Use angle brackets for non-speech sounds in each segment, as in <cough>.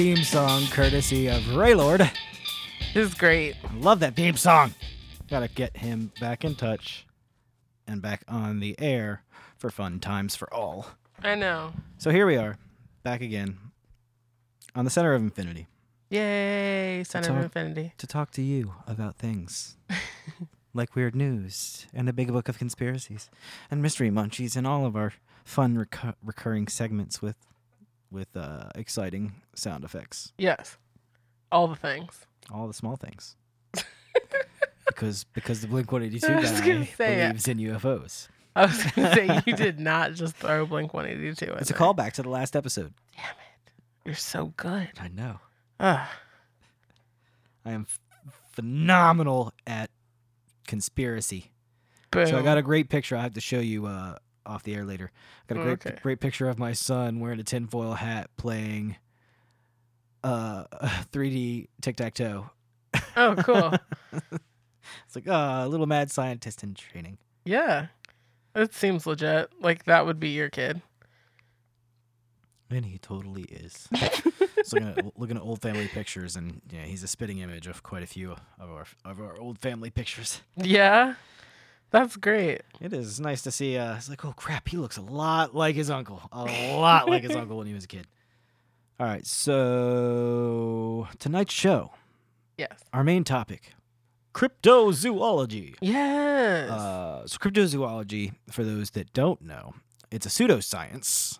theme song courtesy of Raylord. This is great. I love that theme song. Gotta get him back in touch and back on the air for fun times for all. I know. So here we are, back again on the center of infinity Yay, Center of Infinity. to talk to you about things <laughs> like weird news and a big book of conspiracies and mystery munchies and all of our fun recur- recurring segments with with uh, exciting sound effects, Yes. All the things. all the small things. <laughs> because because the Blink One Eighty Two I was guy gonna say, believes in UFOs. I was gonna say you <laughs> did not just throw Blink 182 in It's a there. callback to the last episode. Damn it! You're so good. I know. Ugh. I am f- phenomenal at conspiracy. Boom. So I got a great picture. I have to show you uh, off the air later. I Got a great Okay. great picture of my son wearing a tinfoil hat playing uh <laughs> 3D tic tac toe. oh, cool. <laughs> It's like uh, a little mad scientist in training. yeah. It seems legit. Like that would be your kid. And he totally is. <laughs> so looking at, looking at old family pictures, and yeah, he's a spitting image of quite a few of our of our old family pictures. Yeah. That's great. It is It's nice to see. Uh, it's like, oh crap, he looks a lot like his uncle. A lot like his uncle when he was a kid. All right, so tonight's show, Yes. our main topic, cryptozoology. Yes. Uh, so cryptozoology, for those that don't know, it's a pseudoscience,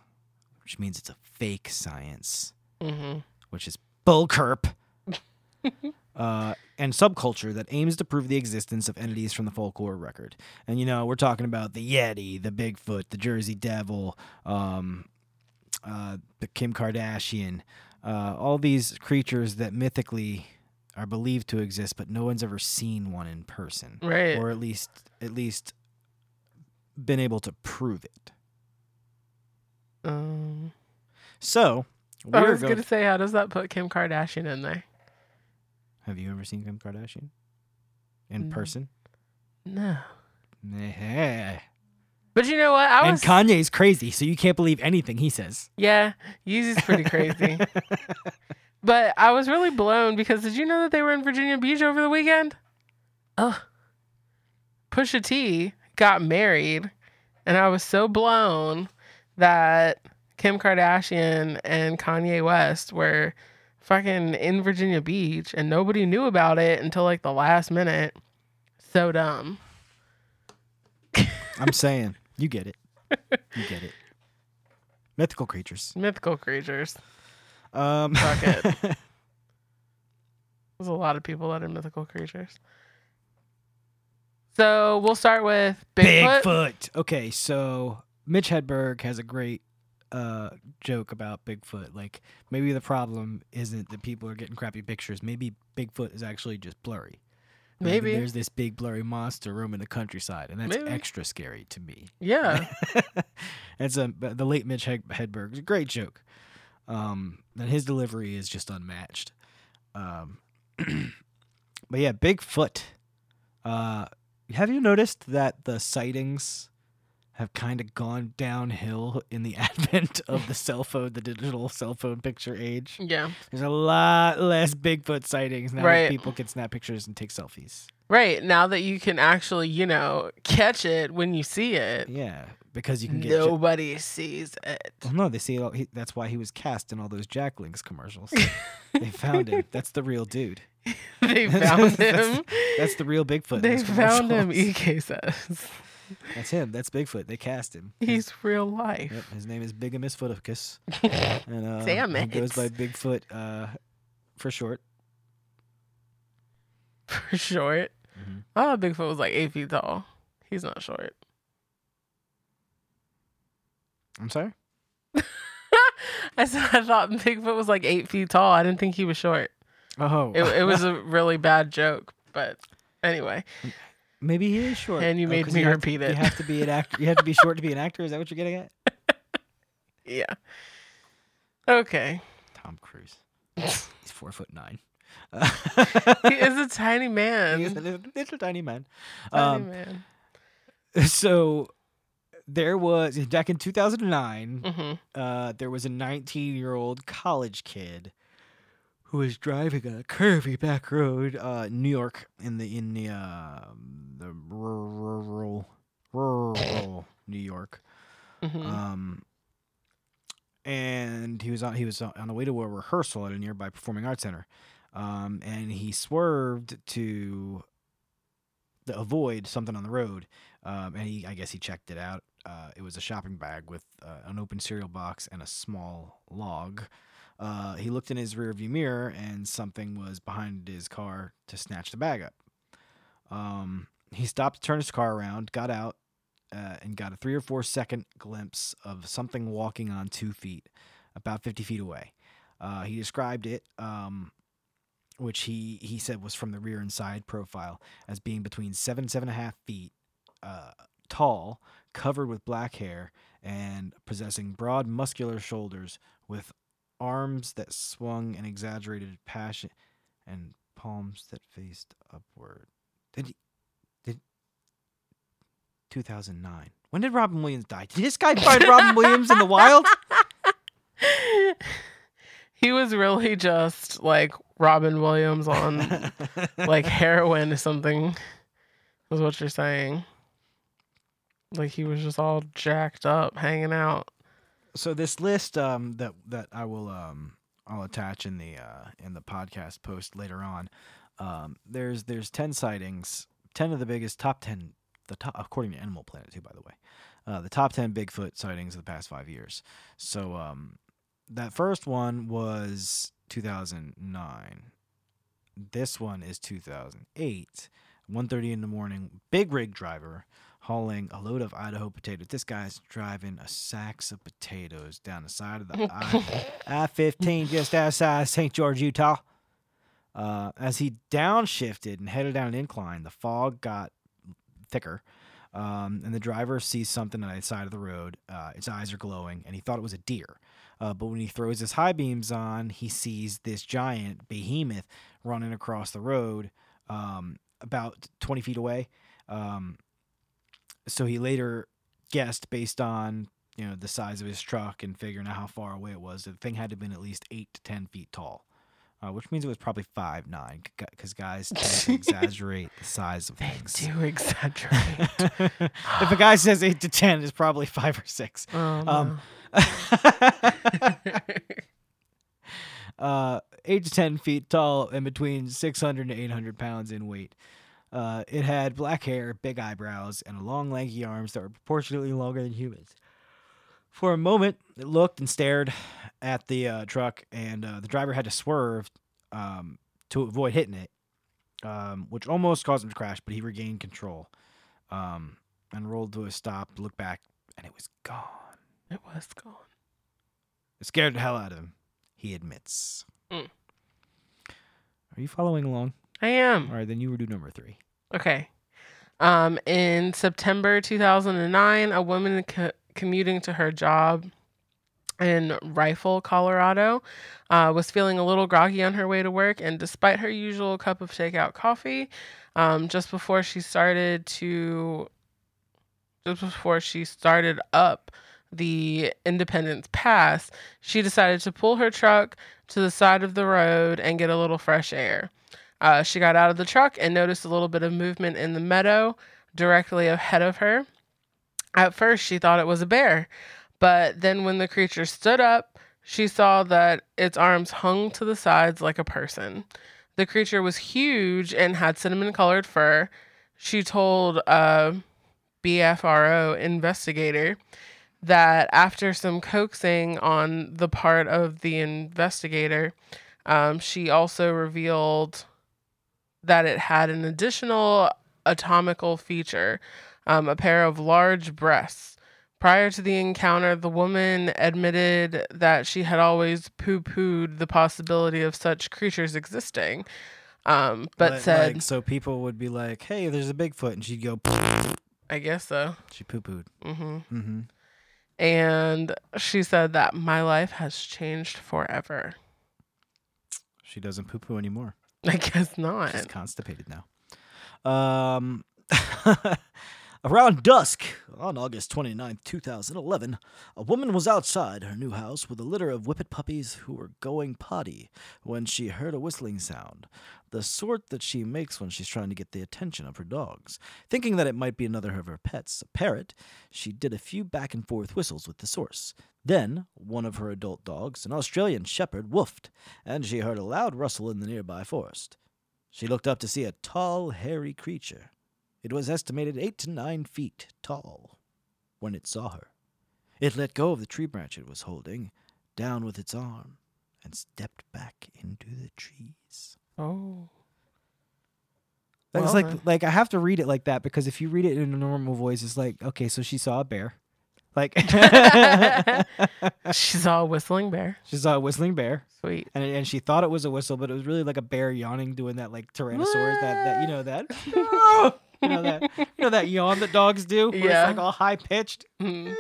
which means it's a fake science, mm-hmm. which is bullcrap. <laughs> uh, and subculture that aims to prove the existence of entities from the folklore record. And you know, we're talking about the Yeti, the Bigfoot, the Jersey Devil, um, uh, the Kim Kardashian, uh, all these creatures that mythically are believed to exist, but no one's ever seen one in person, Right. or at least at least been able to prove it. um, So I we're was gonna say, how does that put Kim Kardashian in there? Have you ever seen Kim Kardashian in Mm. person? No. Nah. But you know what? I And was Kanye's crazy, so you can't believe anything he says. yeah, Yeezy's pretty crazy. <laughs> but I was really blown because did you know that they were in Virginia Beach over the weekend? Ugh. Pusha T got married, and I was so blown that Kim Kardashian and Kanye West were fucking in Virginia Beach, and nobody knew about it until like the last minute. So dumb. <laughs> I'm saying, you get it. You get it. Mythical creatures. Mythical creatures. Um, Fuck it. <laughs> There's a lot of people that are mythical creatures. So we'll start with Bigfoot. Bigfoot. Okay, so Mitch Hedberg has a great uh, joke about Bigfoot. Like maybe the problem isn't that people are getting crappy pictures. Maybe Bigfoot is actually just blurry. Maybe. there's this big blurry monster roaming the countryside, and that's Maybe. extra scary to me. Yeah. <laughs> it's a the late Mitch Hed- Hedberg. It's a great joke. Um, and his delivery is just unmatched. Um, <clears throat> but yeah, Bigfoot. Uh, have you noticed that the sightings have kind of gone downhill in the <laughs> advent of the cell phone, the digital cell phone picture age? Yeah. There's a lot less Bigfoot sightings now Right. that people can snap pictures and take selfies. Right. Now that you can actually, you know, catch it when you see it, Yeah, because you can get. nobody sees it. Well, no, they see. All, he, that's why he was cast in all those Jack Links commercials. they found him. <laughs> That's the real dude. they <laughs> found That's- him. That's the real Bigfoot. They found him. EK says. That's him. That's Bigfoot. They cast him. His- He's real life. Yep, his name is Bigamus Footicus. <laughs> And uh, Damn he goes it. by Bigfoot uh, for short. <laughs> For short. Mhm. I thought Bigfoot was like eight feet tall. He's not short. I'm sorry. <laughs> I said I thought Bigfoot was like eight feet tall. I didn't think he was short. Oh, It, it was a really bad joke, but anyway, maybe he is short. And you Oh, made me you repeat to, it. You have to be an <laughs> actor. You have to be short to be an actor. Is that what you're getting at? yeah. Okay, Tom Cruise. <laughs> He's four foot nine. he is a tiny man. He is a little, little tiny man. tiny Um, man. <laughs> so there was back in 2009 hmm uh, there was a 19 year old college kid who was driving a curvy back road, uh, New York, in the in the uh, the rural rural New York. Mhm. Um, and he was on he was on the way to a rehearsal at a nearby performing arts center, um, and he swerved to avoid something on the road, um, and he I guess he checked it out. Uh, it was a shopping bag with uh, an open cereal box and a small log. Uh, he looked in his rearview mirror, and something was behind his car to snatch the bag up. Um, he stopped to turn his car around, got out, uh, and got a three or four second glimpse of something walking on two feet, about 50 feet away. Uh, he described it, um, which he, he said was from the rear and side profile, as being between seven seven and a half feet uh, tall, covered with black hair, and possessing broad, muscular shoulders with arms that swung an exaggerated passion and palms that faced upward. Did he, did 2009? When did Robin Williams die? Did this guy find Robin <laughs> Williams in the wild? he was really just like Robin Williams on like <laughs> heroin or something. Is what you're saying. Like he was just all jacked up, hanging out. So this list um, that that I will um, I'll attach in the uh, in the podcast post later on. Um, there's there's ten sightings, ten of the biggest top ten, the top according to Animal Planet too, by the way, uh, the top ten Bigfoot sightings of the past five years. So um, that first one was 2009. This one is 2008. 1.30 in the morning. Big rig driver hauling a load of Idaho potatoes. This guy's driving a sacks of potatoes down the side of the <laughs> I, I-15 just outside St. George, Utah. Uh, as he downshifted and headed down an incline, the fog got thicker, um, and the driver sees something on the side of the road. Uh, its eyes are glowing, and he thought it was a deer. Uh, but when he throws his high beams on, he sees this giant behemoth running across the road um, about 20 feet away. Um, so he later guessed based on you know the size of his truck and figuring out how far away it was. The thing had to have been at least eight to ten feet tall, uh, which means it was probably five nine. Because guys <laughs> tend to exaggerate the size of They things. do <laughs> exaggerate. if a guy says eight to ten, it's probably five or six. oh, no. Um, <laughs> uh, eight to ten feet tall and between 600 to 800 pounds in weight. Uh, it had black hair, big eyebrows, and long, lanky arms that were proportionately longer than humans. For a moment, it looked and stared at the uh, truck, and uh, the driver had to swerve um, to avoid hitting it, um, which almost caused him to crash, but he regained control um, and rolled to a stop, looked back, and it was gone. it was gone. It scared the hell out of him. He admits. Mm. Are you following along? I am. All right, then you were do number three. Okay. Um, in September 2009, a woman co- commuting to her job in Rifle, Colorado, uh, was feeling a little groggy on her way to work. And despite her usual cup of takeout coffee, um, just before she started to, just before she started up the Independence Pass, she decided to pull her truck to the side of the road and get a little fresh air. Uh, she got out of the truck and noticed a little bit of movement in the meadow directly ahead of her. At first, she thought it was a bear, but then when the creature stood up, she saw that its arms hung to the sides like a person. The creature was huge and had cinnamon colored fur. She told a BFRO investigator that after some coaxing on the part of the investigator, um, she also revealed that it had an additional atomical feature, um, a pair of large breasts. Prior to the encounter, the woman admitted that she had always poo pooed the possibility of such creatures existing, um, but Like- said, like, so people would be like, "Hey, there's a Bigfoot," and she'd go, I guess so. she poo pooed. Mm-hmm. Mm-hmm. And she said that my life has changed forever. She doesn't poo poo anymore. I guess not. She's constipated now. Um, <laughs> Around dusk, on August 29, 2011, a woman was outside her new house with a litter of whippet puppies who were going potty when she heard a whistling sound, the sort that she makes when she's trying to get the attention of her dogs. Thinking that it might be another of her pets, a parrot, she did a few back and forth whistles with the source. Then, one of her adult dogs, an Australian shepherd, woofed, and she heard a loud rustle in the nearby forest. She looked up to see a tall, hairy creature. It was estimated eight to nine feet tall when it saw her. It let go of the tree branch it was holding, down with its arm, and stepped back into the trees. Oh. It's Well, like like I have to read it like that because if you read it in a normal voice, it's like okay, so she saw a bear, like <laughs> <laughs> She saw a whistling bear. she saw a whistling bear, Sweet. and and she thought it was a whistle, but it was really like a bear yawning, doing that like Tyrannosaurus, that that you know that <laughs> you know that you know that yawn that dogs do, where Yeah. it's like all high pitched. Mhm.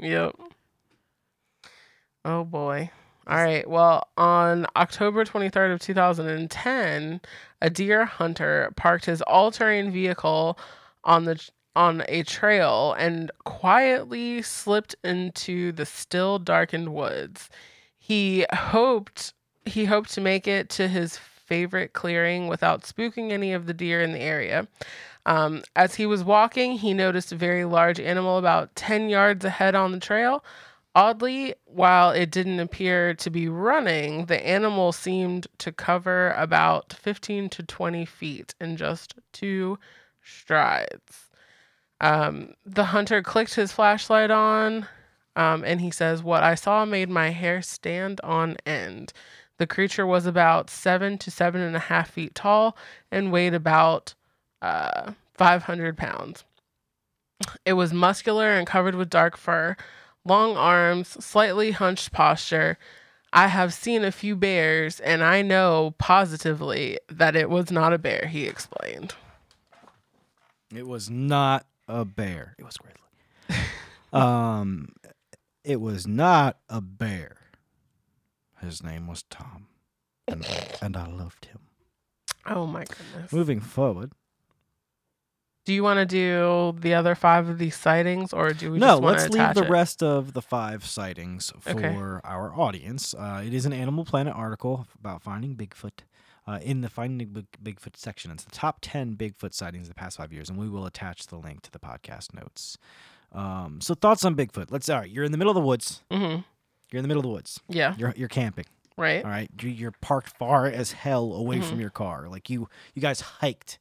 Yep. Oh boy. All right. Well, on October 23rd of 2010, a deer hunter parked his all-terrain vehicle on the on a trail and quietly slipped into the still darkened woods. He hoped he hoped to make it to his favorite clearing without spooking any of the deer in the area. Um, as he was walking, he noticed a very large animal about 10 yards ahead on the trail. Oddly, while it didn't appear to be running, the animal seemed to cover about 15 to 20 feet in just two strides. Um, the hunter clicked his flashlight on um, and he says, What I saw made my hair stand on end. The creature was about seven to seven and a half feet tall and weighed about uh, 500 pounds. It was muscular and covered with dark fur, long arms, slightly hunched posture. I have seen a few bears, and I know positively that it was not a bear, he explained. It was not a bear. It was grizzly. <laughs> um, it was not a bear. His name was Tom, and and I loved him. Oh my goodness. Moving forward, Do you want to do the other five of these sightings, or do we no, just let's leave the it? rest of the five sightings for Okay. our audience. Uh, it is an Animal Planet article about finding Bigfoot. Uh, in the Finding Big- Bigfoot section, it's the top 10 Bigfoot sightings in the past five years, and we will attach the link to the podcast notes. Um, so, thoughts on Bigfoot? Let's, all right, you're in the middle of the woods. Mm-hmm. You're in the middle of the woods. Yeah. You're, you're camping. Right. All right, You- you're parked far as hell away Mhm. from your car. Like you, you guys hiked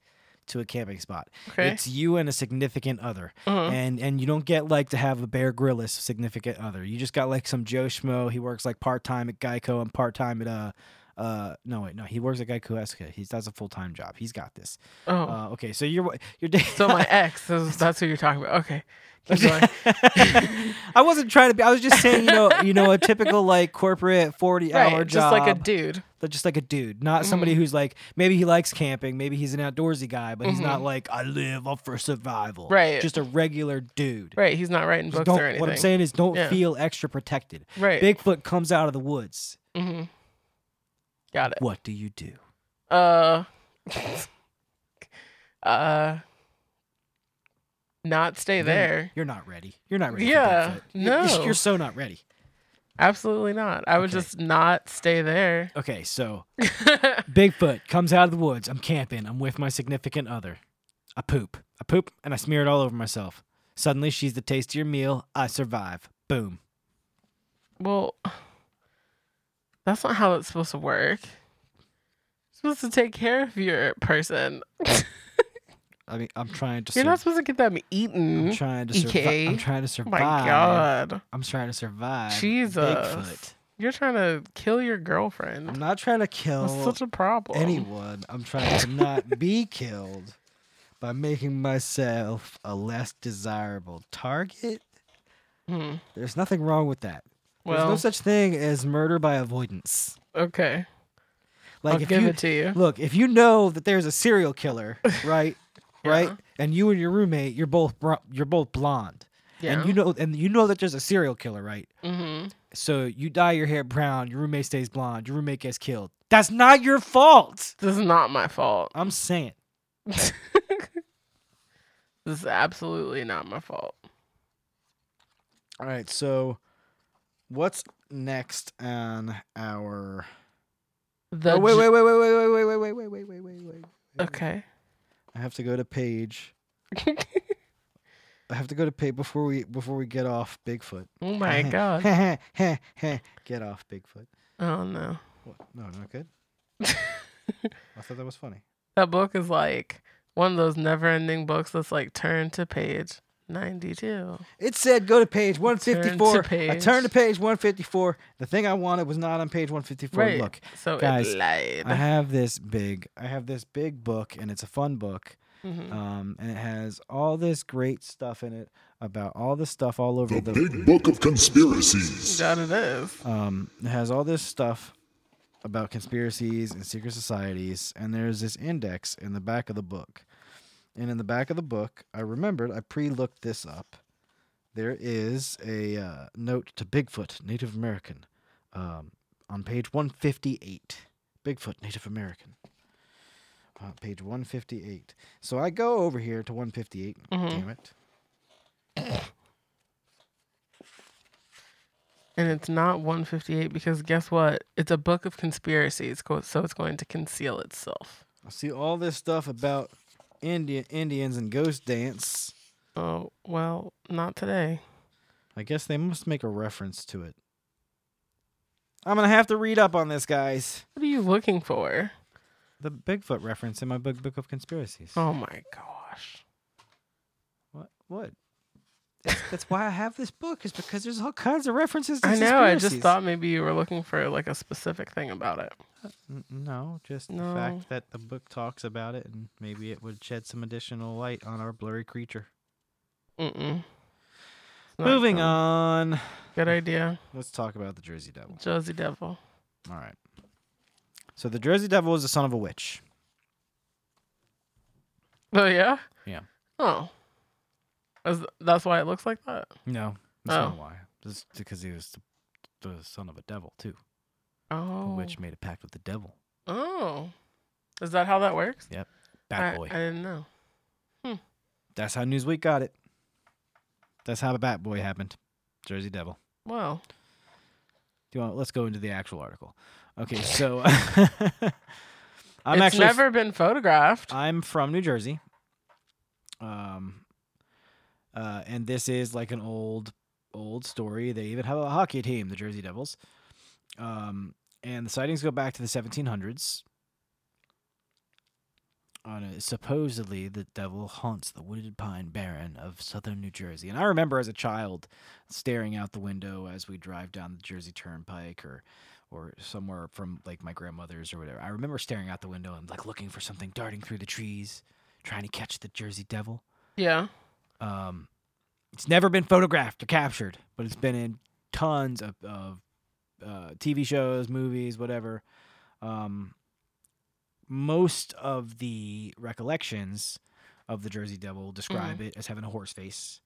to a camping spot. Okay. It's you and a significant other, Mhm. and and you don't get like to have a Bear Grylls significant other. You just got like some Joe schmo. He works like part time at Geico and part time at uh uh no wait no he works at Geico. Esca. He does a full time job. He's got this. oh. Uh, okay, so you're you're dating. so my <laughs> ex, is- that's who you're talking about. Okay. <laughs> I wasn't trying to be. I was just saying, you know, you know, a <laughs> typical like corporate forty hour right. job. Just like a dude. just like a dude, not somebody Mm-hmm. who's like maybe he likes camping, maybe he's an outdoorsy guy, but he's not like I live up for survival. Mm-hmm. Right. Just a regular dude. Right. He's not writing books or anything. what I'm saying is don't Yeah. feel extra protected. Right. Bigfoot comes out of the woods. Mm-hmm. Got it. What do you do? Uh. <laughs> uh. Not stay there. You're not ready. You're not ready. Yeah, For Bigfoot. You're- no. You're so not ready. Absolutely not. I would Okay. just not stay there. Okay, so <laughs> Bigfoot comes out of the woods. I'm camping. I'm with my significant other. I poop. I poop and I smear it all over myself. Suddenly, she's the taste of your meal. I survive. Boom. well, that's not how it's supposed to work. You're supposed to take care of your person. I mean, I'm trying to. You're sur- not supposed to get them eaten. I'm trying to survive. I'm trying to Oh survive. my god. I'm trying to survive. Jesus. Bigfoot. You're trying to kill your girlfriend. I'm not trying to kill That's such a problem. anyone. I'm trying to not <laughs> be killed by making myself a less desirable target. Hmm. There's nothing wrong with that. There's no such thing as murder by avoidance. okay. Like I'll if give you it to you. look, if you know that there's a serial killer, <laughs> right? Right? And you and your roommate, you're both bro- you're both blonde. Yeah. And you know and you know that there's a serial killer, right? mm-hmm. So you dye your hair brown, your roommate stays blonde, your roommate gets killed. That's not your fault. This is not my fault. I'm saying. <laughs> This is absolutely not my fault. All right, so what's next on our? The oh, wait, wait, wait, wait, wait, wait, wait, wait, wait, wait, wait, wait, wait. Okay. I have to go to page. I have to go to page before we before we get off Bigfoot. oh my god. get off Bigfoot. Oh no. What? No, not good. I thought that was funny. That book is like one of those never-ending books that's like turn to page 92. It said go to page 154. I page. turned to page 154. The thing I wanted was not on page 154. Right. Look, So guys, it lied. I have this big I have this big book and it's a fun book. Mhm. Um, and it has all this great stuff in it about all the stuff all over The the Big Book of Conspiracies. That it is. um, it has all this stuff about conspiracies and secret societies, and there's this index in the back of the book. And in the back of the book, I remembered I pre-looked this up. There is a uh, note to Bigfoot, Native American, um, on page 158. Bigfoot, Native American. Uh, page 158. So I go over here to 158. Mhm. Damn it. And it's not 158 because guess what? It's a book of conspiracies, co- so it's going to conceal itself. I see all this stuff about Indian Indians and ghost dance. Oh, well, not today. I guess they must make a reference to it. I'm gonna have to read up on this, guys. What are you looking for? The Bigfoot reference in my book, Book of Conspiracies. Oh my gosh. What? What? That's, that's why I have this book. Is because there's all kinds of references. To I know. I just conspiracies. thought maybe you were looking for like a specific thing about it. Uh, n- no, just the No. fact that the book talks about it, and maybe it would shed some additional light on our blurry creature. Mm-mm. It's not Moving fun. on. Good idea. Let's talk about the Jersey Devil. Josie Devil. All right. So the Jersey Devil is the son of a witch. Oh yeah. Yeah. Oh. Is- that's why it looks like that. No, that's not Oh. why. Just because he was the, the son of a devil too. Oh. The witch made a pact with the devil. Oh. Is that how that works? Yep. Bat I, boy. I didn't know. That's how Newsweek got it. That's how the Bat Boy happened. Jersey Devil. Wow. Do you want? Let's go into the actual article. Okay, <laughs> so <laughs> I'm it's actually never been photographed. I'm from New Jersey. Um, uh, and this is like an old, old story. They even have a hockey team, the Jersey Devils. Um, and the sightings go back to the 1700s. On a, supposedly, the devil haunts the wooded pine barren of southern New Jersey. And I remember as a child staring out the window as we drive down the Jersey Turnpike or or somewhere from like my grandmother's or whatever. I remember staring out the window and like looking for something darting through the trees, trying to catch the Jersey Devil. yeah. Um, it's never been photographed or captured, but it's been in tons of, of uh, TV shows, movies, whatever. Um, most of the recollections of the Jersey Devil describe it as having a horse face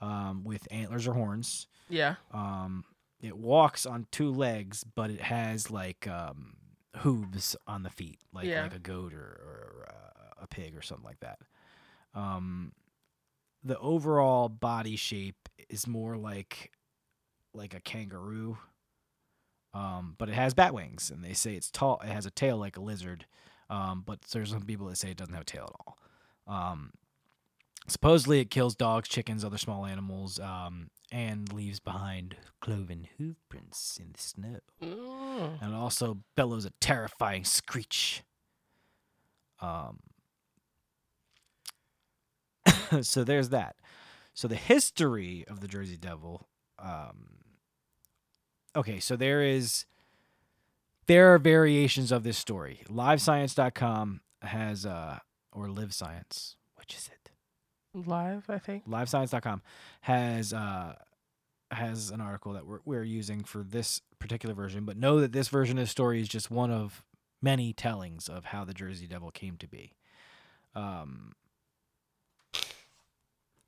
um, with antlers or horns. Yeah. Um, it walks on two legs, but it has like um, hooves on the feet, like Yeah. like a goat or, or uh, a pig or something like that. Um, the overall body shape is more like like a kangaroo, um, but it has bat wings, and they say it's tall. It has a tail like a lizard, um, but there's some people that say it doesn't have a tail at all. Um, supposedly, it kills dogs, chickens, other small animals, um, and leaves behind cloven hoof prints in the snow. Mm. And it also bellows a terrifying screech. Um, <laughs> so there's that. So the history of the Jersey Devil. Um, okay, so there is there are variations of this story. LiveScience.com has uh or Live Science, which is it? Live, I think. livescience.com has uh has an article that we're, we're using for this particular version but know that this version of the story is just one of many tellings of how the jersey devil came to be um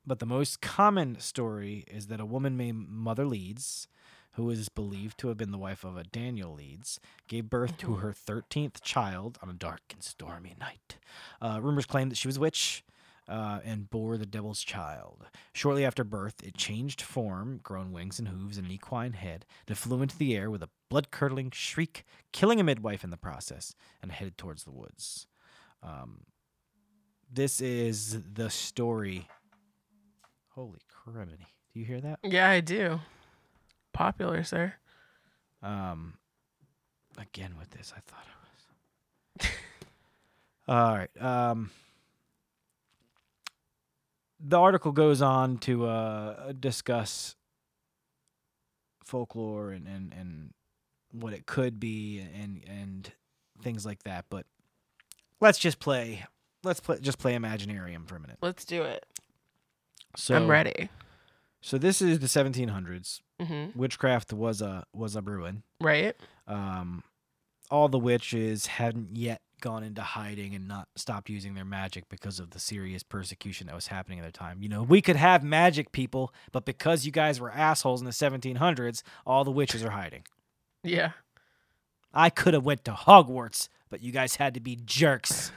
but the most common story is that a woman named mother leeds who is believed to have been the wife of a daniel leeds gave birth to Mhm. her 13th child on a dark and stormy night uh, rumors claim that she was a witch uh, and bore the devil's child. Shortly after birth, it changed form, grown wings and hooves, and an equine head, and it flew into the air with a blood curdling shriek, killing a midwife in the process, and headed towards the woods. Um, this is the story. Holy criminy. Do you hear that? Yeah, I do. Popular, sir. Um, again with this, I thought it was. All right. Um, the article goes on to uh, discuss folklore and, and, and what it could be and and things like that. But let's just play. Let's play. Just play Imaginarium for a minute. Let's do it. So I'm ready. So this is the 1700s. hmm Witchcraft was a was a brewing. Right? um, all the witches hadn't yet gone into hiding and not stopped using their magic because of the serious persecution that was happening at the time. You know, we could have magic people, but because you guys were assholes in the 1700s, all the witches are hiding. Yeah. I could have went to Hogwarts, but you guys had to be jerks.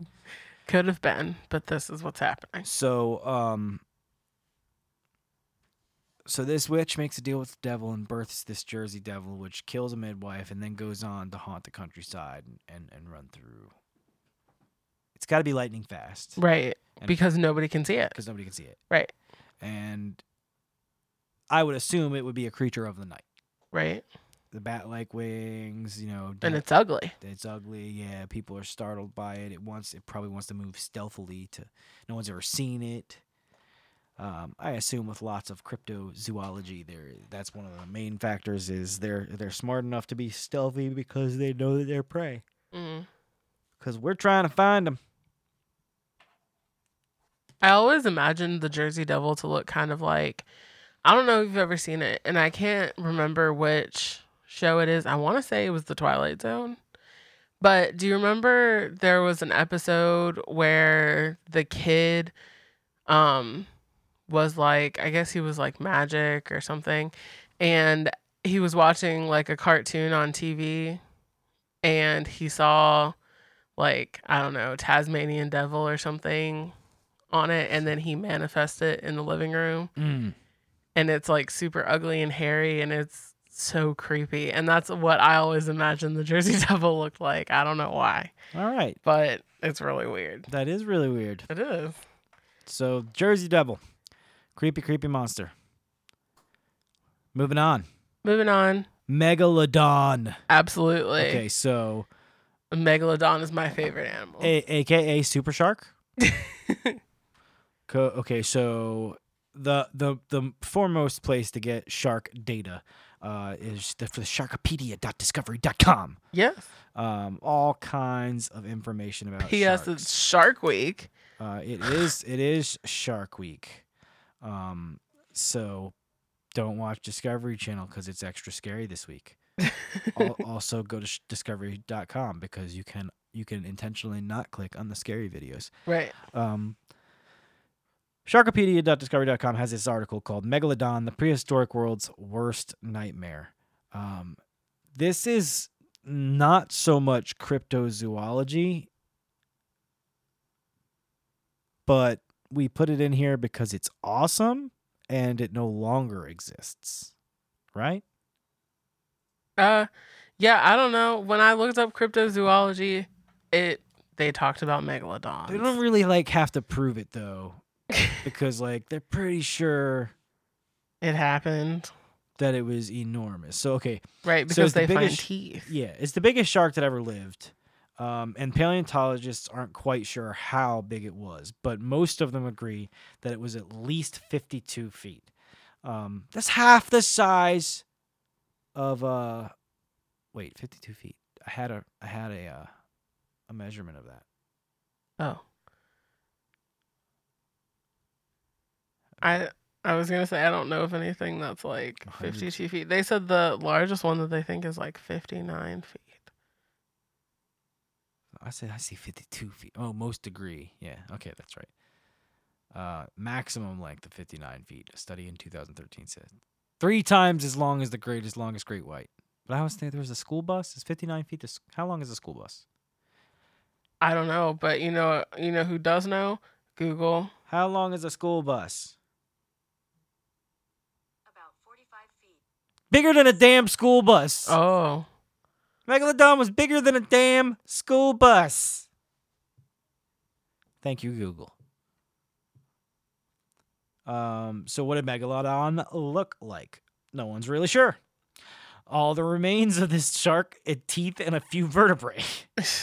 <laughs> Could have been, but this is what's happening. So, um, so this witch makes a deal with the devil and births this Jersey devil, which kills a midwife and then goes on to haunt the countryside and, and, and run through. It's got to be lightning fast Right. And- Because nobody can see it. because nobody can see it. Right. And I would assume it would be a creature of the night. Right. The bat-like wings, you know, And it's ugly. it's ugly. Yeah, people are startled by it. It wants it probably wants to move stealthily to no one's ever seen it. Um, I assume with lots of cryptozoology, there that's one of the main factors is they're they're smart enough to be stealthy because they know that they're prey. Mm. Because we're trying to find them. I always imagined the Jersey Devil to look kind of like I don't know if you've ever seen it, and I can't remember which show it is. I want to say it was The Twilight Zone. But do you remember there was an episode where the kid um was like I guess he was like magic or something and he was watching like a cartoon on TV and he saw like I don't know, Tasmanian devil or something on it and then he manifests it in the living room Mm. and it's like super ugly and hairy and it's so creepy and that's what I always imagined the Jersey <laughs> Devil looked like. I don't know why, All right, but it's really weird. that is really weird. It is. So Jersey Devil, creepy, creepy monster. Moving on, Moving on. Megalodon. Absolutely. Okay, so A megalodon is my favorite animal. A- AKA Super Shark. <laughs> Co- okay, so the the the foremost place to get shark data uh, is the, for the Sharkopedia.discovery.com. yes. Um, all kinds of information about P.S. sharks. It's Shark Week. Uh, it is it is Shark Week. Um, so don't watch Discovery Channel because it's extra scary this week. <laughs> Also go to discovery.com because you can you can intentionally not click on the scary videos. Right. Um, Sharkopedia.discovery.com has this article called Megalodon, the prehistoric world's worst nightmare. Um, this is not so much cryptozoology, but we put it in here because it's awesome and it no longer exists. Right? Uh, yeah. I don't know. When I looked up cryptozoology, it they talked about megalodons. They don't really like have to prove it though, because like they're pretty sure it happened. that it was enormous. So okay, Right. So Because the they find biggest- teeth. Yeah, it's the biggest shark that ever lived. Um, and paleontologists aren't quite sure how big it was, but most of them agree that it was at least 52 feet. Um, that's half the size of uh, wait, 52 feet. I had a I had a uh, a measurement of that. Oh. I I was gonna say I don't know of anything that's like hundred. fifty two feet. They said the largest one that they think is like fifty nine feet. I said I see 52 feet. Oh, most agree. Yeah, okay, that's right. Uh, maximum length of 59 feet. A study in 2013 said three times as long as the greatest, longest great white. But I was thinking there was a school bus. Is 59 feet? The, how long is a school bus? I don't know, but you know you know who does know? Google. How long is a school bus? About 45 feet. Bigger than a damn school bus. Oh. Megalodon was bigger than a damn school bus. Thank you, Google. Um, so what did Megalodon look like? No one's really sure. All the remains of this shark teeth and a few vertebrae.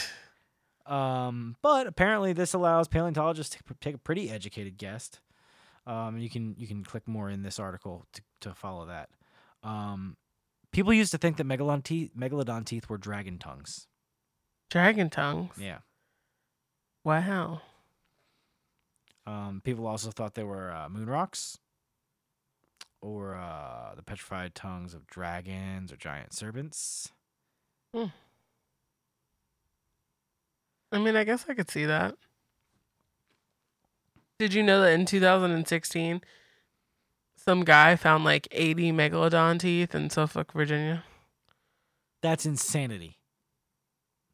<laughs> um, but apparently this allows paleontologists to take a pretty educated guess. Um, you can you can click more in this article to, to follow that. Um, people used to think that megalodon teeth, megalodon teeth were dragon tongues. Dragon tongues. Yeah. Wow. Um, people also thought they were uh, moon rocks or uh, the petrified tongues of dragons or giant serpents. I mean, I guess I could see that. Did you know that in 2016, some guy found like 80 megalodon teeth in Suffolk, Virginia? That's insanity.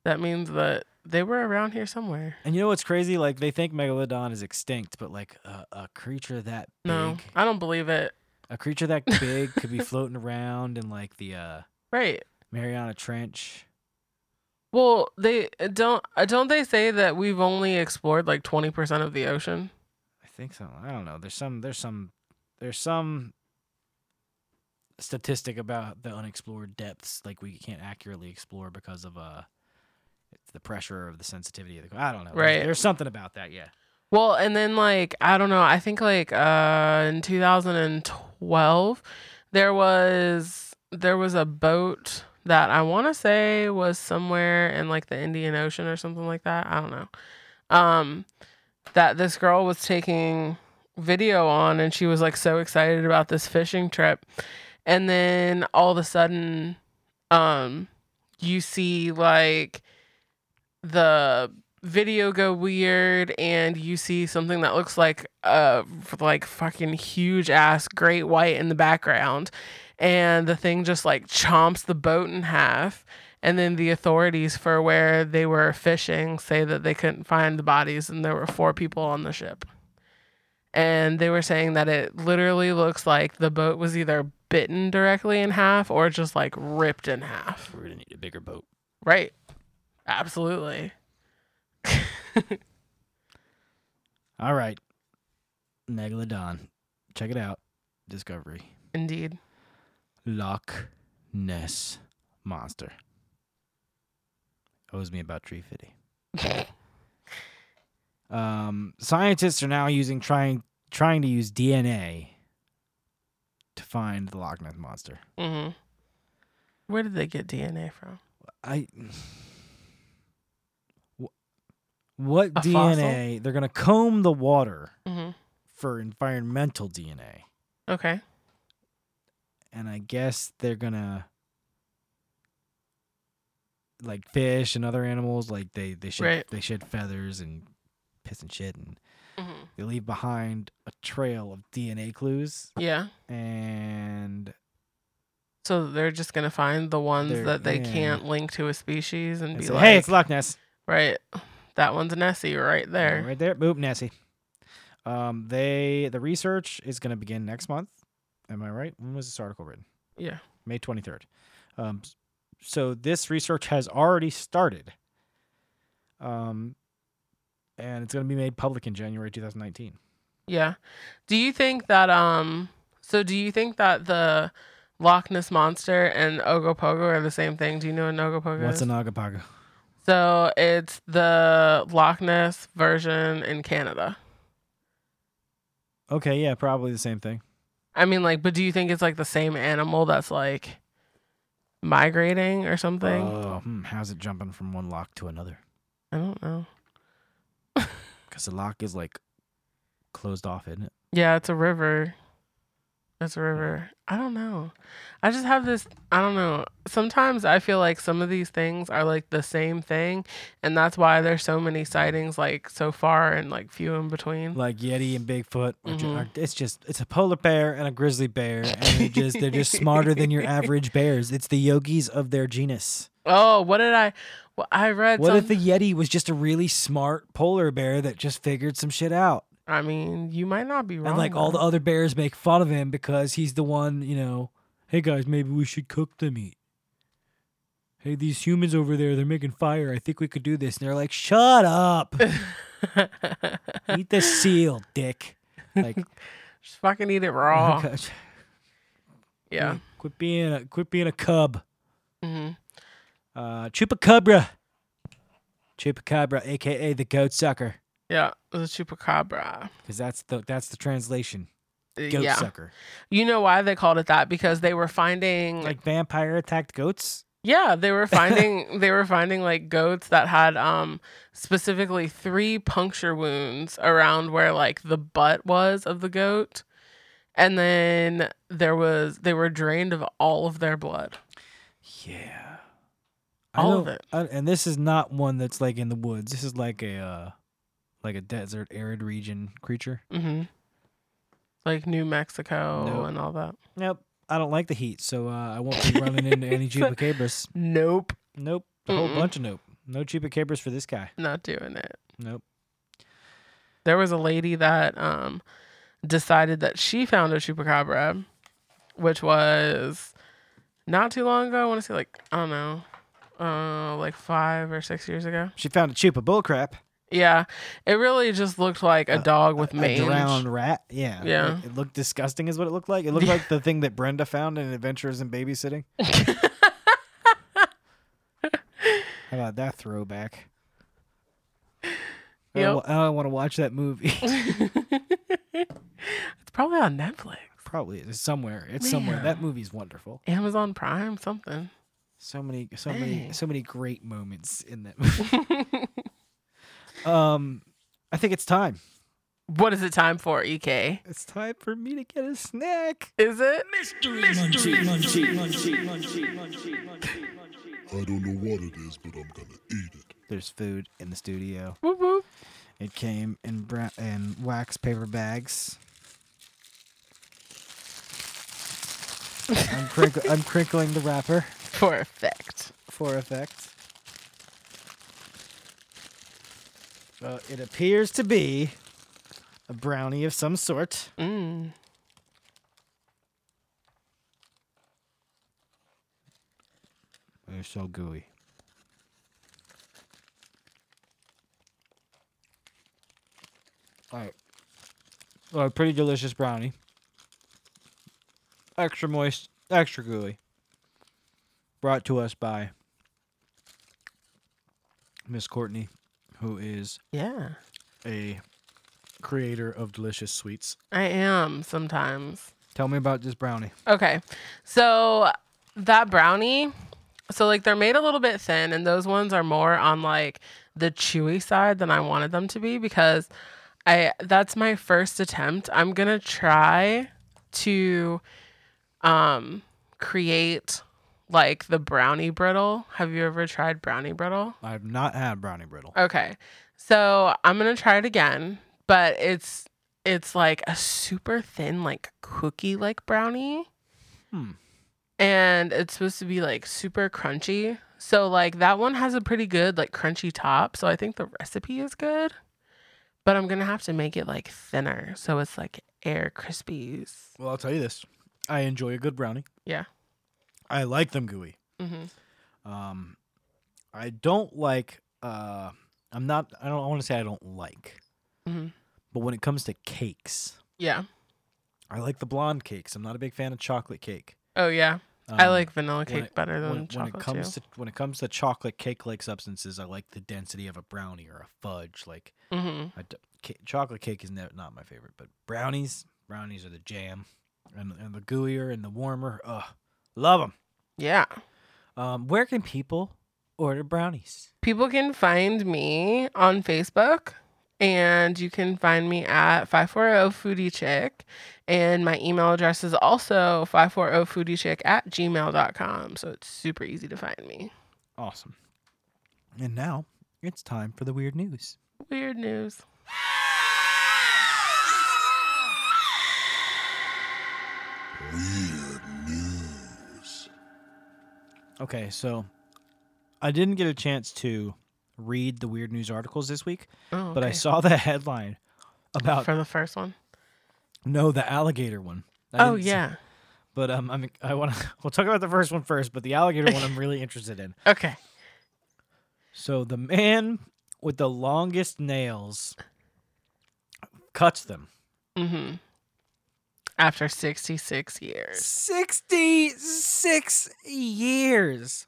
That means that they were around here somewhere. And you know what's crazy? Like they think megalodon is extinct, but like a, a creature that big, No, I don't believe it. a creature that big could be floating <laughs> around in like the uh, Right. Mariana Trench. Well, they don't. uh, Don't they say that we've only explored like 20% of the ocean? I think so. I don't know. There's some. There's some. There's some statistic about the unexplored depths, like we can't accurately explore because of uh, it's the pressure of the sensitivity of the. I don't know. There's- Right. There's, something about that. Yeah. Well, and then like I don't know, I think like uh in 2012 there was there was a boat that I want to say was somewhere in like the Indian Ocean or something like that. I don't know. Um that this girl was taking video on and she was like so excited about this fishing trip. And then all of a sudden um you see like the video go weird and you see something that looks like a like fucking huge ass great white in the background. And the thing just like chomps the boat in half. And then the authorities for where they were fishing say that they couldn't find the bodies and there were four people on the ship and they were saying that it literally looks like the boat was either bitten directly in half or just like ripped in half We're gonna need a bigger boat. right absolutely <laughs> All right. Megalodon. Check it out. Discovery. indeed Loch Ness monster. Owes me about tree fitty. <laughs> Um, scientists are now using trying trying to use DNA to find the Loch Ness monster. hmm Where did they get DNA from? I what A DNA? They're gonna comb the water hmm for environmental DNA, Okay. and I guess they're gonna like fish and other animals. Like they they shed Right. they shed feathers and piss and shit, and hmm they leave behind a trail of DNA clues. Yeah. And So they're just gonna find the ones that they yeah. can't link to a species and, and be say, like, hey, it's Loch Ness. right, that one's Nessie right there. Right there. Boop, Nessie. Um, they the research is going to begin next month. Am I right? When was this article written? Yeah. May twenty third. Um, so this research has already started. Um, and it's going to be made public in January two thousand nineteen. Yeah. Do you think that um? So do you think that the Loch Ness monster and Ogopogo are the same thing? Do you know what an Ogopogo What's is? an Agapago? so it's the Loch Ness version in Canada. Okay, yeah, probably the same thing. I mean, like, but do you think it's like the same animal that's like migrating or something? Oh, hmm, how's it jumping from one lock to another? I don't know. Because the loch is like closed off, isn't it? Yeah, it's a river. It's a river. I don't know. I just have this. I don't know. Sometimes I feel like some of these things are like the same thing, and that's why there's so many sightings like so far and like few in between. like Yeti and Bigfoot. Are Mhm. are- it's just it's a polar bear and a grizzly bear, and they're just they're just smarter than your <laughs> average bears. It's the yogis of their genus. Oh, what did I? Well, I read. What some, if the Yeti was just a really smart polar bear that just figured some shit out? I mean, you might not be wrong. and like all the other bears make fun of him because he's the one, you know. Hey guys, maybe we should cook the meat. Hey, these humans over there, they're making fire. I think we could do this. And they're like, "Shut up! <laughs> Eat the seal, dick." Like, <laughs> Just fucking eat it <laughs> oh, raw. gosh. yeah. Quit- being a quit being a cub. hmm Uh, chupacabra. Chupacabra, aka the goat sucker, Yeah. The chupacabra. because that's the that's the translation. Uh, Goat yeah. sucker. You know why they called it that? Because they were finding Like vampire attacked goats. Yeah, they were <laughs> finding they were finding like goats that had um specifically three puncture wounds around where like the butt was of the goat. And then there was they were drained of all of their blood. Yeah. All of it. I- and this is not one that's like in the woods. This is like a uh, like a desert, arid region creature. Mhm. Like New Mexico Nope. and all that. Nope. I don't like the heat, so uh, I won't be running into any <laughs> chupacabras. Nope. Nope. A whole Mm-mm. bunch of nope. No chupacabras for this guy. Not doing it. Nope. There was a lady that um decided that she found a chupacabra, which was not too long ago. I want to say like I don't know, uh, like five or six years ago. She found a chupa bullcrap. Yeah, it really just looked like a Uh, dog with A mange. drowned rat. Yeah. Yeah. It, it looked disgusting, is what it looked like. It looked like the thing that Brenda found in Adventures in Babysitting. <laughs> How about that throwback? I Yep. wa- I want to watch that movie. <laughs> <laughs> It's probably on Netflix, Probably it's somewhere. It's somewhere. Man. That movie's wonderful. Amazon Prime, something. So many, so many, so many great moments in that <laughs> movie. um, I think it's time. What is it time for, EK? It's time for me to get a snack. Is it? Mystery snack. Munchie, munchie, munchie, munchie, munchie, munchie. I don't know what it is, but I'm gonna eat it. There's food in the studio. Whoop, whoop. It came in bra- in wax paper bags. <laughs> I'm, crinkle- I'm crinkling the wrapper For effect. for effect. Uh, it appears to be a brownie of some sort. Mm. They're so gooey. All right. Well, a pretty delicious brownie. Extra moist, extra gooey. Brought to us by Miss Courtney, who is Yeah, a creator of delicious sweets. I am sometimes. Tell me about this brownie. Okay. So that brownie, so like they're made a little bit thin, and those ones are more on like the chewy side than I wanted them to be because I that's my first attempt. I'm gonna try to um create like the brownie brittle. Have you ever tried brownie brittle? I've not had brownie brittle. Okay. So I'm gonna try it again, but it's it's like a super thin, like cookie like brownie. Hmm. And it's supposed to be like super crunchy. So like that one has a pretty good like crunchy top. So I think the recipe is good. But I'm gonna have to make it like thinner. So it's like air crispies. Well, I'll tell you this. I enjoy a good brownie. Yeah. I like them gooey. Mm-hmm. Um, I don't like. Uh, I'm not. I don't want to say I don't like. Mhm. But when it comes to cakes, Yeah. I like the blonde cakes. I'm not a big fan of chocolate cake. Oh yeah. I Um, like vanilla cake it- better than when, when it comes too. to when it comes to chocolate cake like substances. I like the density of a brownie or a fudge. Like mm-hmm. I d- chocolate cake is ne- not my favorite, but brownies, brownies are the jam, and and the gooier and the warmer. Ugh, love them. Yeah. Um, where can people order brownies? People can find me on Facebook and you can find me at 540 foodie chick and my email address is also 540 foodie chick at gmail.com so it's super easy to find me Awesome. And now it's time for the weird news. weird news Weird Okay, so I didn't get a chance to read the weird news articles this week, oh, but I saw <laughs> the headline about for the first one. no the alligator one. I Oh yeah. but um, I'm I want to. <laughs> We'll talk about the first one first, but the alligator one I'm <laughs> really interested in. Okay. So the man with the longest nails cuts them. Mm-hmm. After 66 years. 66 years.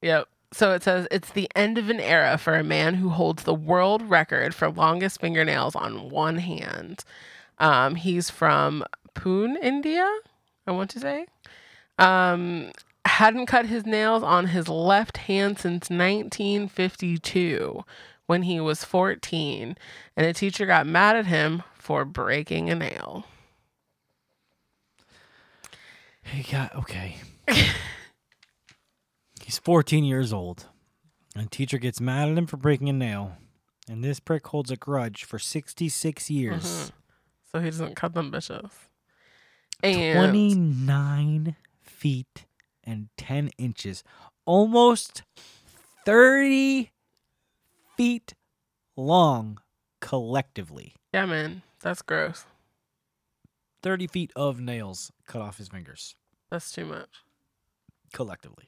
Yep. So it says it's the end of an era for a man who holds the world record for longest fingernails on one hand. Um, he's from Pune, India, I want to say. Um, hadn't cut his nails on his left hand since 1952 when he was 14, and a teacher got mad at him for breaking a nail. He got okay. <laughs> He's 14 years old. And teacher gets mad at him for breaking a nail. And this prick holds a grudge for 66 years. Mhm. So he doesn't cut them bitches. And 29 feet and 10 inches. Almost 30 feet long collectively. yeah, man, that's gross. 30 feet of nails cut off his fingers That's too much. collectively.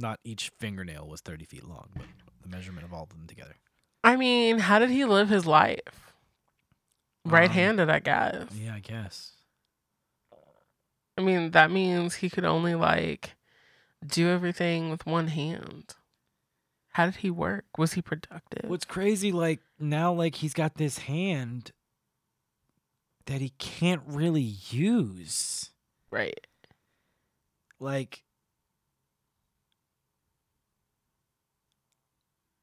Not each fingernail was 30 feet long, but the measurement of all of them together. I mean, how did he live his life? Um, Right-handed, I guess. Yeah, I guess. I mean, that means he could only like do everything with one hand. How did he work? Was he productive? What's crazy, like now, like he's got this hand that he can't really use. right. Like,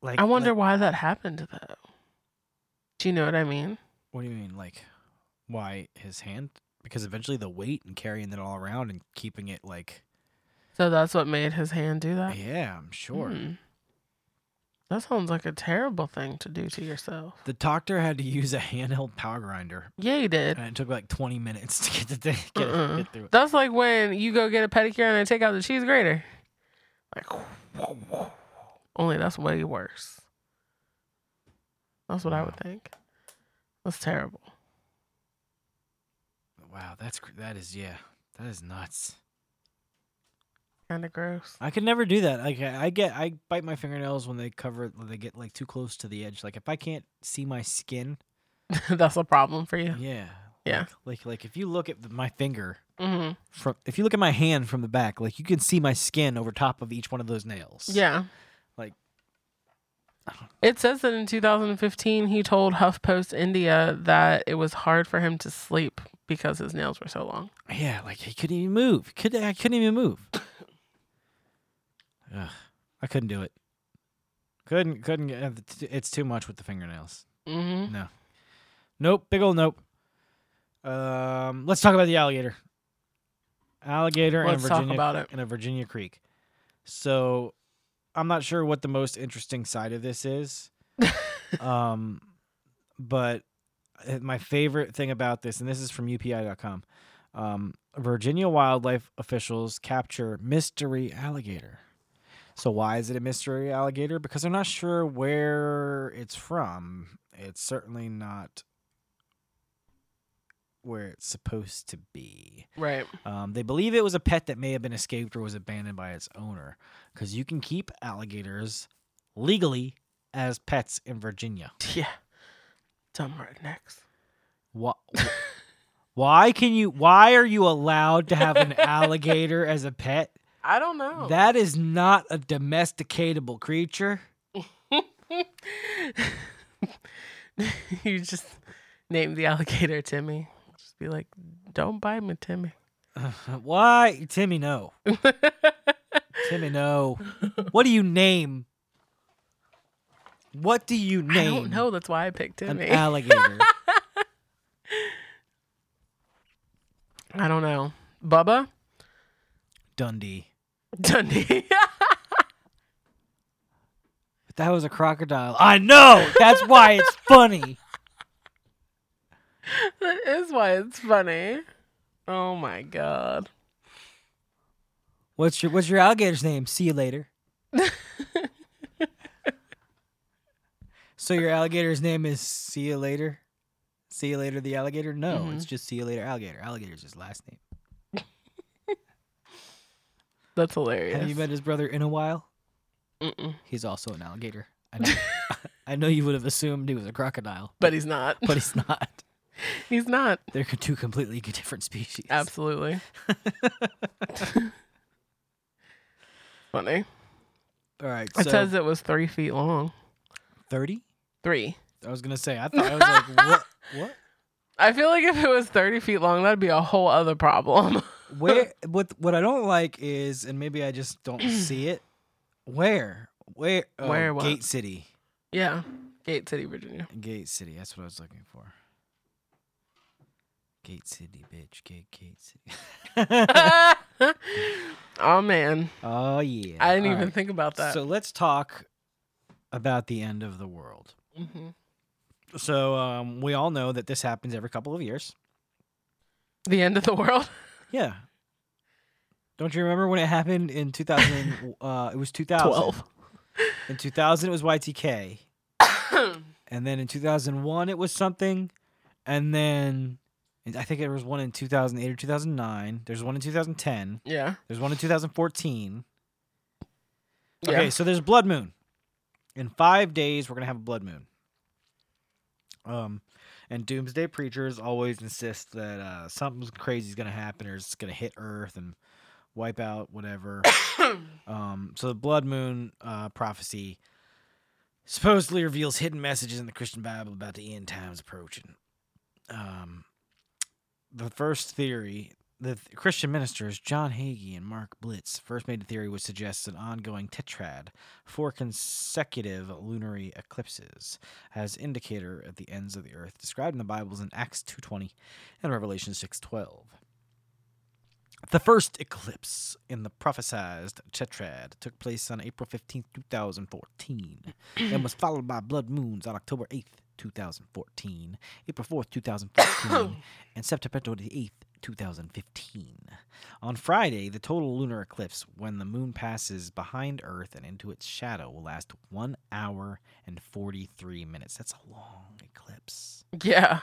like I wonder like- why that happened though. Do you know what I mean? what do you mean, like, why his hand? Because eventually the weight and carrying it all around and keeping it like, So that's what made his hand do that? yeah, I'm sure. Hmm. That sounds like a terrible thing to do to yourself. The doctor had to use a handheld power grinder, Yeah, he did. and it took like 20 minutes to get the thing, <laughs> get, Uh-uh. get through it. That's like when you go get a pedicure and they take out the cheese grater. Like, only that's way worse. That's what I would think. That's terrible. Wow, that's that is yeah, that is nuts. Kind of gross. I could never do that. Like I get, I bite my fingernails when they cover, when they get like too close to the edge. Like if I can't see my skin, <laughs> that's a problem for you. yeah, Yeah. Like like, like if you look at the- my finger hmm from, if you look at my hand from the back, like you can see my skin over top of each one of those nails. Yeah. Like- It says that in 2015 he told HuffPost India that it was hard for him to sleep because his nails were so long. yeah, like he couldn't even move. Could I couldn't even move. Ugh, I couldn't do it. Couldn't couldn't. get- It's too much with the fingernails. Mm-hmm. No. Nope. Big old nope. Um, let's talk about the alligator. Alligator Let's talk Virginia about it. in a Virginia creek. So, I'm not sure what the most interesting side of this is. <laughs> um, but uh, my favorite thing about this, and this is from UPI.com, um, Virginia wildlife officials capture mystery alligator. So why is it a mystery alligator? Because they're not sure where it's from. It's certainly not where it's supposed to be. Right. Um, they believe it was a pet that may have been escaped or was abandoned by its owner. Because you can keep alligators legally as pets in Virginia. <laughs> Yeah. Dumb rednecks. Why? <laughs> why can you? Why are you allowed to have an <laughs> alligator as a pet? I don't know. That is not a domesticatable creature. <laughs> you just name the alligator Timmy. Just be like, don't bite me, Timmy. <laughs> Why, Timmy? No, <laughs> Timmy. No. What do you name? What do you name? I don't know. That's why I picked An alligator. I don't know. Bubba? Dundee. Dundee. <laughs> But that was a crocodile. I know. That's why it's funny. that is why it's funny. Oh my god. What's your What's your alligator's name? See you later. <laughs> so your alligator's name is See you later. See you later, the alligator. No, Mhm. it's just see you later, alligator. Alligator's his last name. That's hilarious. Have you met his brother in a while? Mm-mm. He's also an alligator. I <laughs> know. <laughs> I know you would have assumed he was a crocodile, But he's not. but he's not. <laughs> he's not. They're two completely different species. Absolutely. Funny. All right. It So says it was three feet long. thirty. Three. I was gonna say. I thought I was like, what? What? I feel like if it was 30 feet long, that'd be a whole other problem. Where? <laughs> What? What I don't like is, and maybe I just don't <clears throat> see it. Where? Where? Oh, Where what? Gate City. yeah. Gate City, Virginia. Gate City. That's what I was looking for. Gate City, bitch. Gate Gate City. <laughs> oh, man. oh yeah. I didn't All even right. think about that. So let's talk about the end of the world. hmm So um, we all know that this happens every couple of years. The end of the world? <laughs> Yeah. Don't you remember when it happened in 2000? <laughs> uh, it was 2000. 12. In 2000, it was Y2K. <coughs> And then in 2001, it was something. And then I think there was one in 2008 or 2009. There's one in 2010. yeah. There's one in 2014. Yeah. Okay, so there's blood moon. In five days, we're gonna have a blood moon. Um, and doomsday preachers always insist that uh, something crazy is gonna happen, or it's gonna hit Earth and wipe out whatever. <coughs> um, so the blood moon uh, prophecy supposedly reveals hidden messages in the Christian Bible about the end times approaching. Um, the first theory the th- Christian ministers John Hagee and Mark Biltz first made a theory which suggests an ongoing tetrad, four consecutive lunary eclipses, as indicator of the ends of the earth, described in the Bibles in Acts 2:20 and Revelation 6:12. The first eclipse in the prophesied tetrad took place on April 15, 2014, and was followed by blood moons on October 8th, 2014, April 4th, 2014, <coughs> and September 28th, 2015. On Friday, the total lunar eclipse, when the moon passes behind Earth and into its shadow, will last 1 hour and 43 minutes. That's a long eclipse. yeah.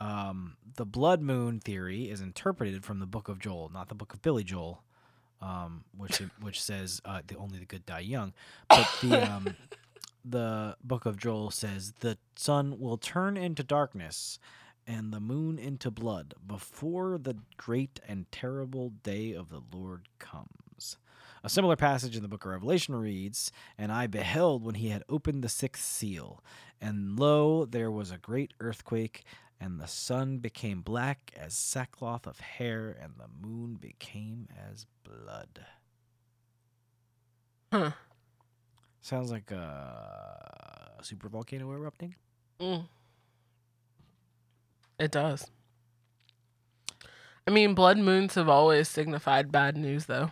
Um, the blood moon theory is interpreted from the book of Joel, not the book of Billy Joel, um, which which says uh, the only the good die young. But the <laughs> um, the book of Joel says the sun will turn into darkness and the moon into blood before the great and terrible day of the Lord comes. A similar passage in the book of Revelation reads, And I beheld when he had opened the sixth seal, and lo, there was a great earthquake, and the sun became black as sackcloth of hair, and the moon became as blood. Huh. Sounds like a super volcano erupting. Mm. It does. I mean, blood moons have always signified bad news, though.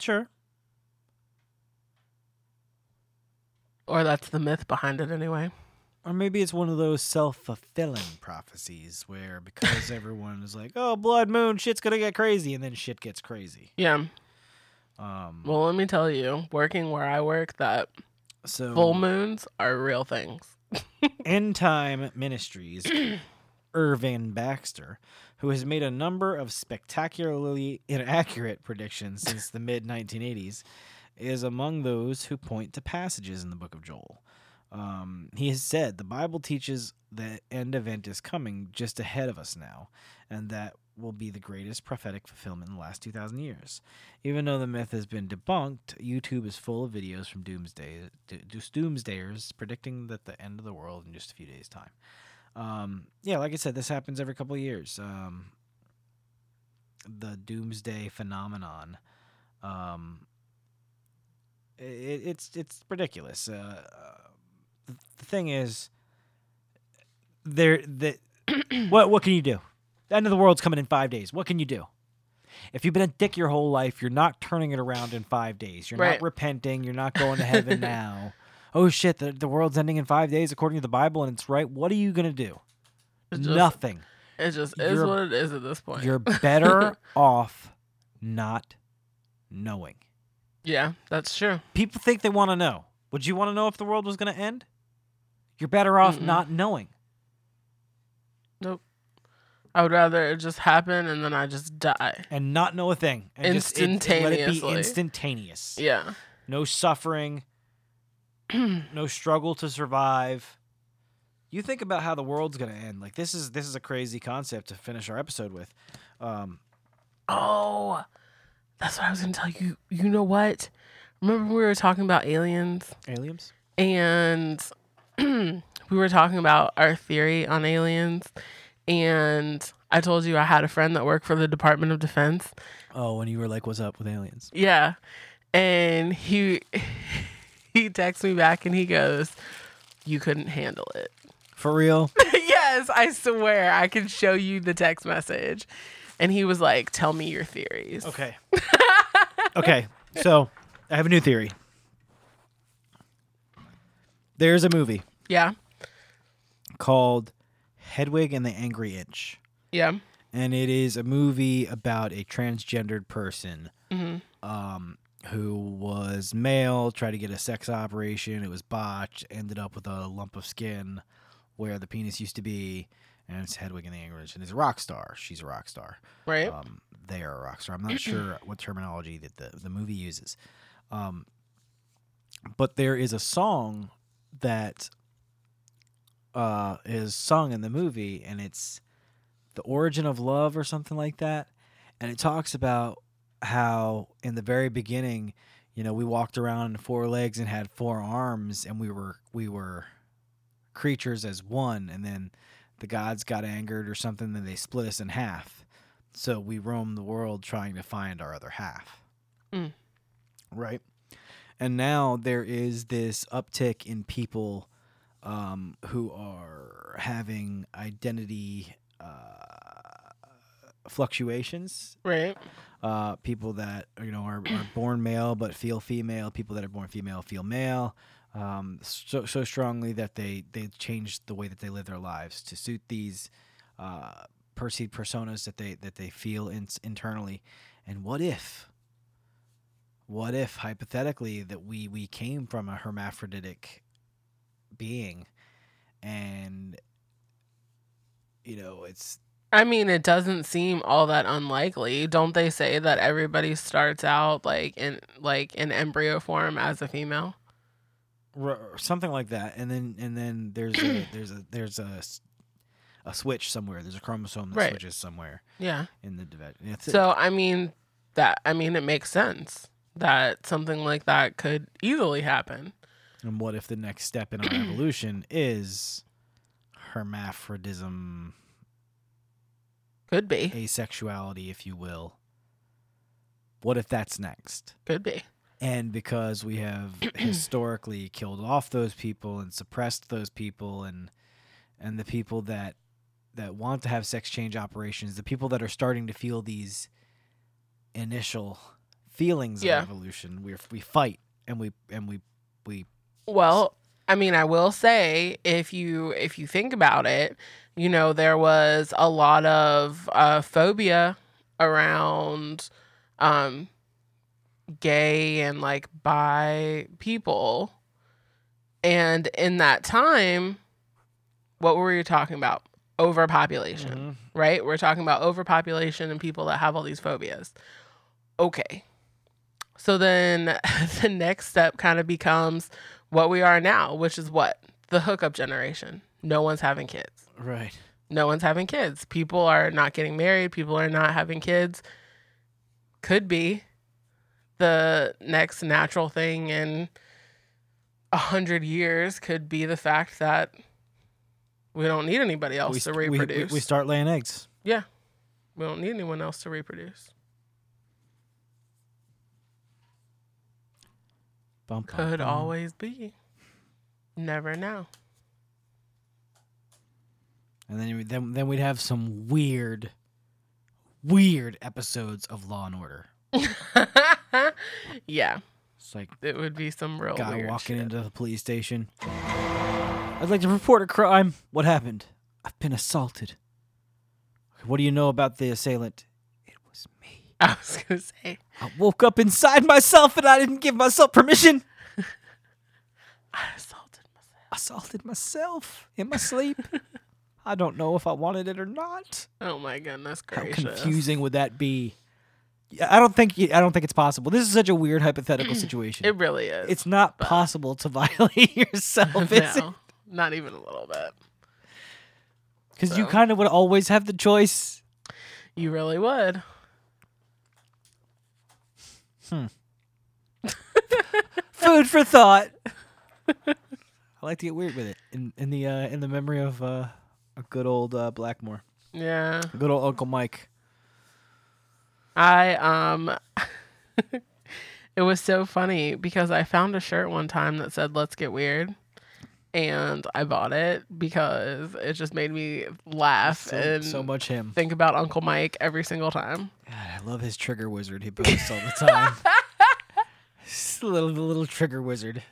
Sure. Or that's the myth behind it, anyway. Or maybe it's one of those self fulfilling prophecies where because <laughs> everyone is like, oh, blood moon, shit's going to get crazy, and then shit gets crazy. Yeah. Um, Well, let me tell you, working where I work, that so full moons are real things. <laughs> End Time Ministries, <clears throat> Irvin Baxter, who has made a number of spectacularly inaccurate predictions since the mid 1980s, is among those who point to passages in the book of Joel. Um, he has said the Bible teaches the end event is coming just ahead of us now, and that will be the greatest prophetic fulfillment in the last 2,000 years. Even though the myth has been debunked, YouTube is full of videos from doomsday, do- doomsdayers predicting that the end of the world in just a few days' time. Um, yeah, like I said, this happens every couple of years. Um, the doomsday phenomenon. Um, it, it's it's ridiculous. Uh, the, the thing is, there that <coughs> what what can you do? End of the world's coming in five days. What can you do? If you've been a dick your whole life, you're not turning it around in five days. You're Right. not repenting. You're not going to heaven <laughs> now. Oh shit! The, the world's ending in five days according to the Bible, and it's right. What are you gonna do? It's just- Nothing. It just is You're- what it is at this point. You're better <laughs> off not knowing. yeah, that's true. People think they want to know. Would you want to know if the world was going to end? You're better off Mm-mm. not knowing. Nope. I would rather it just happen and then I just die. and not know a thing. And just it- it- let it be instantaneous. Yeah. No suffering, <clears throat> no struggle to survive. You think about how the world's gonna end. Like this is this is a crazy concept to finish our episode with. Um, Oh, that's what I was gonna tell you. You know what? Remember we were talking about aliens aliens. and <clears throat> we were talking about our theory on aliens, and I told you I had a friend that worked for the Department of Defense. Oh, when you were like, "What's up with aliens?" Yeah, and he <laughs> he texts me back and he goes, "You couldn't handle it." For real? <laughs> yes, I swear I can show you the text message. And he was like, "Tell me your theories." Okay. <laughs> okay. So I have a new theory. There's a movie Yeah. called Hedwig and the Angry Inch. Yeah. and it is a movie about a transgendered person Mhm. um, who was male, tried to get a sex operation. It was botched, ended up with a lump of skin where the penis used to be, and it's Hedwig and the Angry Inch, and is a rock star. She's a rock star. Right. Um, they are a rock star. I'm not <clears throat> sure what terminology that the, the movie uses. Um, but there is a song that uh, is sung in the movie, and it's the origin of love or something like that. And it talks about how in the very beginning, you know, we walked around on four legs and had four arms, and we were we were creatures as one, and then the gods got angered or something, and they split us in half. So we roam the world trying to find our other half. Mm. Right. And now there is this uptick in people um, who are having identity uh, fluctuations. right. Uh, people that you know are, are <clears throat> born male but feel female. People that are born female feel male. Um, so so strongly that they they change the way that they live their lives to suit these uh, perceived personas that they that they feel in, internally. And what if? What if hypothetically that we we came from a hermaphroditic being, and you know it's I mean, it doesn't seem all that unlikely. Don't they say that everybody starts out like in like in embryo form as a female? r- something like that and then and then there's a <clears throat> there's a there's a a switch somewhere there's a chromosome that Right. switches somewhere Yeah. in the division That's it. So I mean that I mean it makes sense that something like that could easily happen. And what if the next step in our <clears throat> evolution is hermaphrodism Could be. asexuality if you will what if that's next Could be. and because we have <clears throat> historically killed off those people and suppressed those people and and the people that that want to have sex change operations the people that are starting to feel these initial feelings Yeah. of evolution we we fight and we and we we Well, I mean, I will say if you if you think about it, you know, there was a lot of uh, phobia around um, gay and like bi people, and in that time, what were you talking about? Overpopulation, right? We're talking about overpopulation and people that have all these phobias. Okay. So then <laughs> the next step kind of becomes what we are now, which is what? The hookup generation. No one's having kids. right No one's having kids. People are not getting married. People are not having kids. Could be the next natural thing in a hundred years could be the fact that we don't need anybody else we, to st- we- we, reproduce. we start laying eggs yeah. We don't need anyone else to reproduce. Bum, bum, Could bum. always be. Never know. and then then then we'd have some weird weird episodes of law and order <laughs> yeah, it's like it would be some real guy walking shit. into the police station. I'd like to report a crime. What happened? I've been assaulted. What do you know about the assailant? It was me. I was gonna say I woke up inside myself and I didn't give myself permission. <laughs> I assaulted myself. assaulted myself in my sleep. <laughs> I don't know if I wanted it or not. Oh my goodness crazy. How confusing would that be? I don't think I don't think it's possible. This is such a weird hypothetical <clears throat> situation. It really is. it's not possible to <laughs> violate yourself, no, not even a little bit. Because you kind of would always have the choice. You really would. <laughs> Food for thought. <laughs> I like to get weird with it in in the uh, in the memory of uh, a good old uh, Blackmore, Yeah. a good old Uncle Mike. I um <laughs> it was so funny because I found a shirt one time that said let's get weird and I bought it because it just made me laugh So, and so much him. think about Uncle Mike every single time. God, I love his trigger wizard he posts all the <laughs> time. Just a little the little trigger wizard.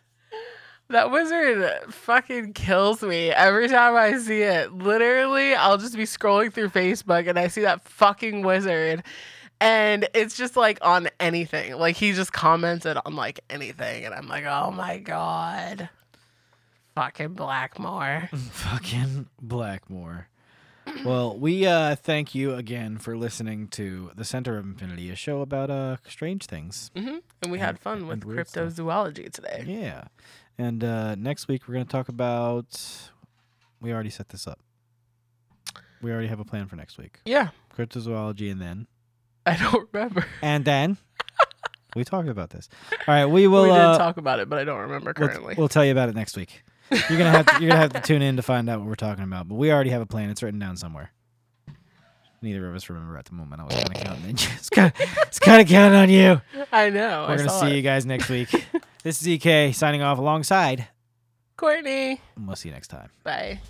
That wizard fucking kills me every time I see it. Literally, I'll just be scrolling through Facebook and I see that fucking wizard. And it's just like on anything. Like he just commented on like anything. And I'm like, oh my God. Fucking Blackmore. <laughs> Fucking Blackmore. Well, we uh thank you again for listening to The Center of Infinity, a show about uh strange things. hmm And we had fun with and weird stuff. cryptozoology today. Yeah. And uh next week we're going to talk about we already set this up. We already have a plan for next week. Yeah. Cryptozoology and then I don't remember. <laughs> and then we talked about this. All right, we will we did uh, talk about it, but I don't remember we'll, currently. we'll tell you about it next week. You're gonna have to, you're gonna have to tune in to find out what we're talking about. But we already have a plan. It's written down somewhere. Neither of us remember at the moment. I was kind of counting. It. <laughs> It's kind of, it's kind of counting on you. I know. We're I gonna see it. you guys next week. <laughs> this is EK signing off alongside. Courtney. and We'll see you next time. Bye.